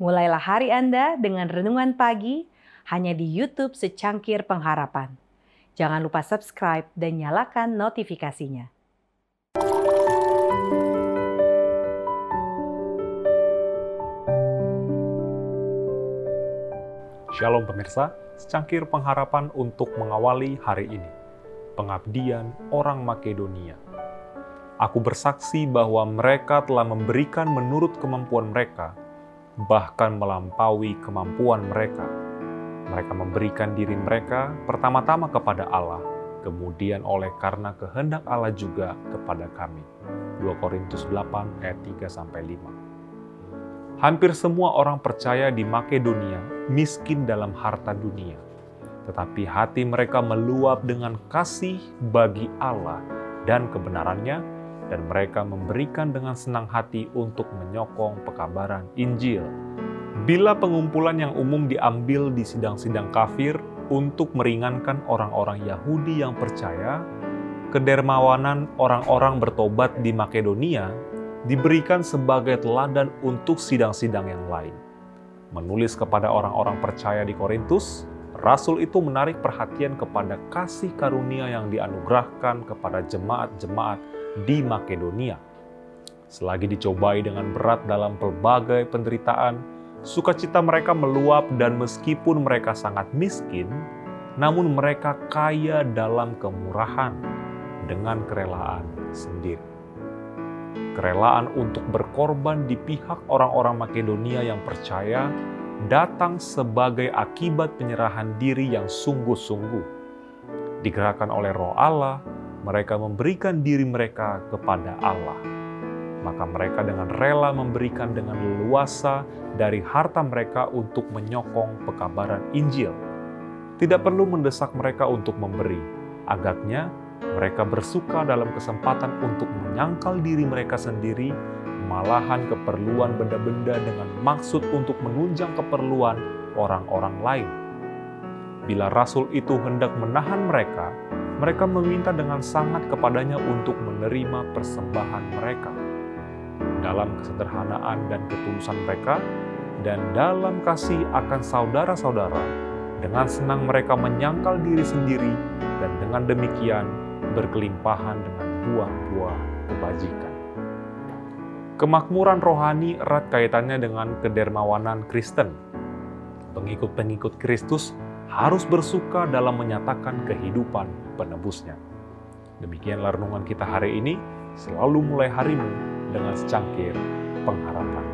Mulailah hari Anda dengan renungan pagi hanya di YouTube Secangkir Pengharapan. Jangan lupa subscribe dan nyalakan notifikasinya. Shalom pemirsa, secangkir pengharapan untuk mengawali hari ini. Pengabdian orang Makedonia. Aku bersaksi bahwa mereka telah memberikan menurut kemampuan mereka, bahkan melampaui kemampuan mereka. Mereka memberikan diri mereka pertama-tama kepada Allah, kemudian oleh karena kehendak Allah juga kepada kami. 2 Korintus 8 ayat 3 sampai 5. Hampir semua orang percaya di Makedonia miskin dalam harta dunia, tetapi hati mereka meluap dengan kasih bagi Allah dan kebenarannya dan mereka memberikan dengan senang hati untuk menyokong pekabaran Injil. Bila pengumpulan yang umum diambil di sidang-sidang kafir untuk meringankan orang-orang Yahudi yang percaya, kedermawanan orang-orang bertobat di Makedonia diberikan sebagai teladan untuk sidang-sidang yang lain. Menulis kepada orang-orang percaya di Korintus, Rasul itu menarik perhatian kepada kasih karunia yang dianugerahkan kepada jemaat-jemaat di Makedonia. Selagi dicobai dengan berat dalam pelbagai penderitaan, sukacita mereka meluap dan meskipun mereka sangat miskin, namun mereka kaya dalam kemurahan dengan kerelaan sendiri. Kerelaan untuk berkorban di pihak orang-orang Makedonia yang percaya datang sebagai akibat penyerahan diri yang sungguh-sungguh. Digerakkan oleh roh Allah, mereka memberikan diri mereka kepada Allah. Maka mereka dengan rela memberikan dengan leluasa dari harta mereka untuk menyokong pekabaran Injil. Tidak perlu mendesak mereka untuk memberi. Agaknya mereka bersuka dalam kesempatan untuk menyangkal diri mereka sendiri, malahan keperluan benda-benda dengan maksud untuk menunjang keperluan orang-orang lain. Bila rasul itu hendak menahan mereka, mereka meminta dengan sangat kepadanya untuk menerima persembahan mereka. Dalam kesederhanaan dan ketulusan mereka, dan dalam kasih akan saudara-saudara, dengan senang mereka menyangkal diri sendiri, dan dengan demikian berkelimpahan dengan buah-buah kebajikan. Kemakmuran rohani erat kaitannya dengan kedermawanan Kristen. Pengikut-pengikut Kristus harus bersuka dalam menyatakan kehidupan penebusnya. Demikianlah renungan kita hari ini, selalu mulai harimu dengan secangkir pengharapan.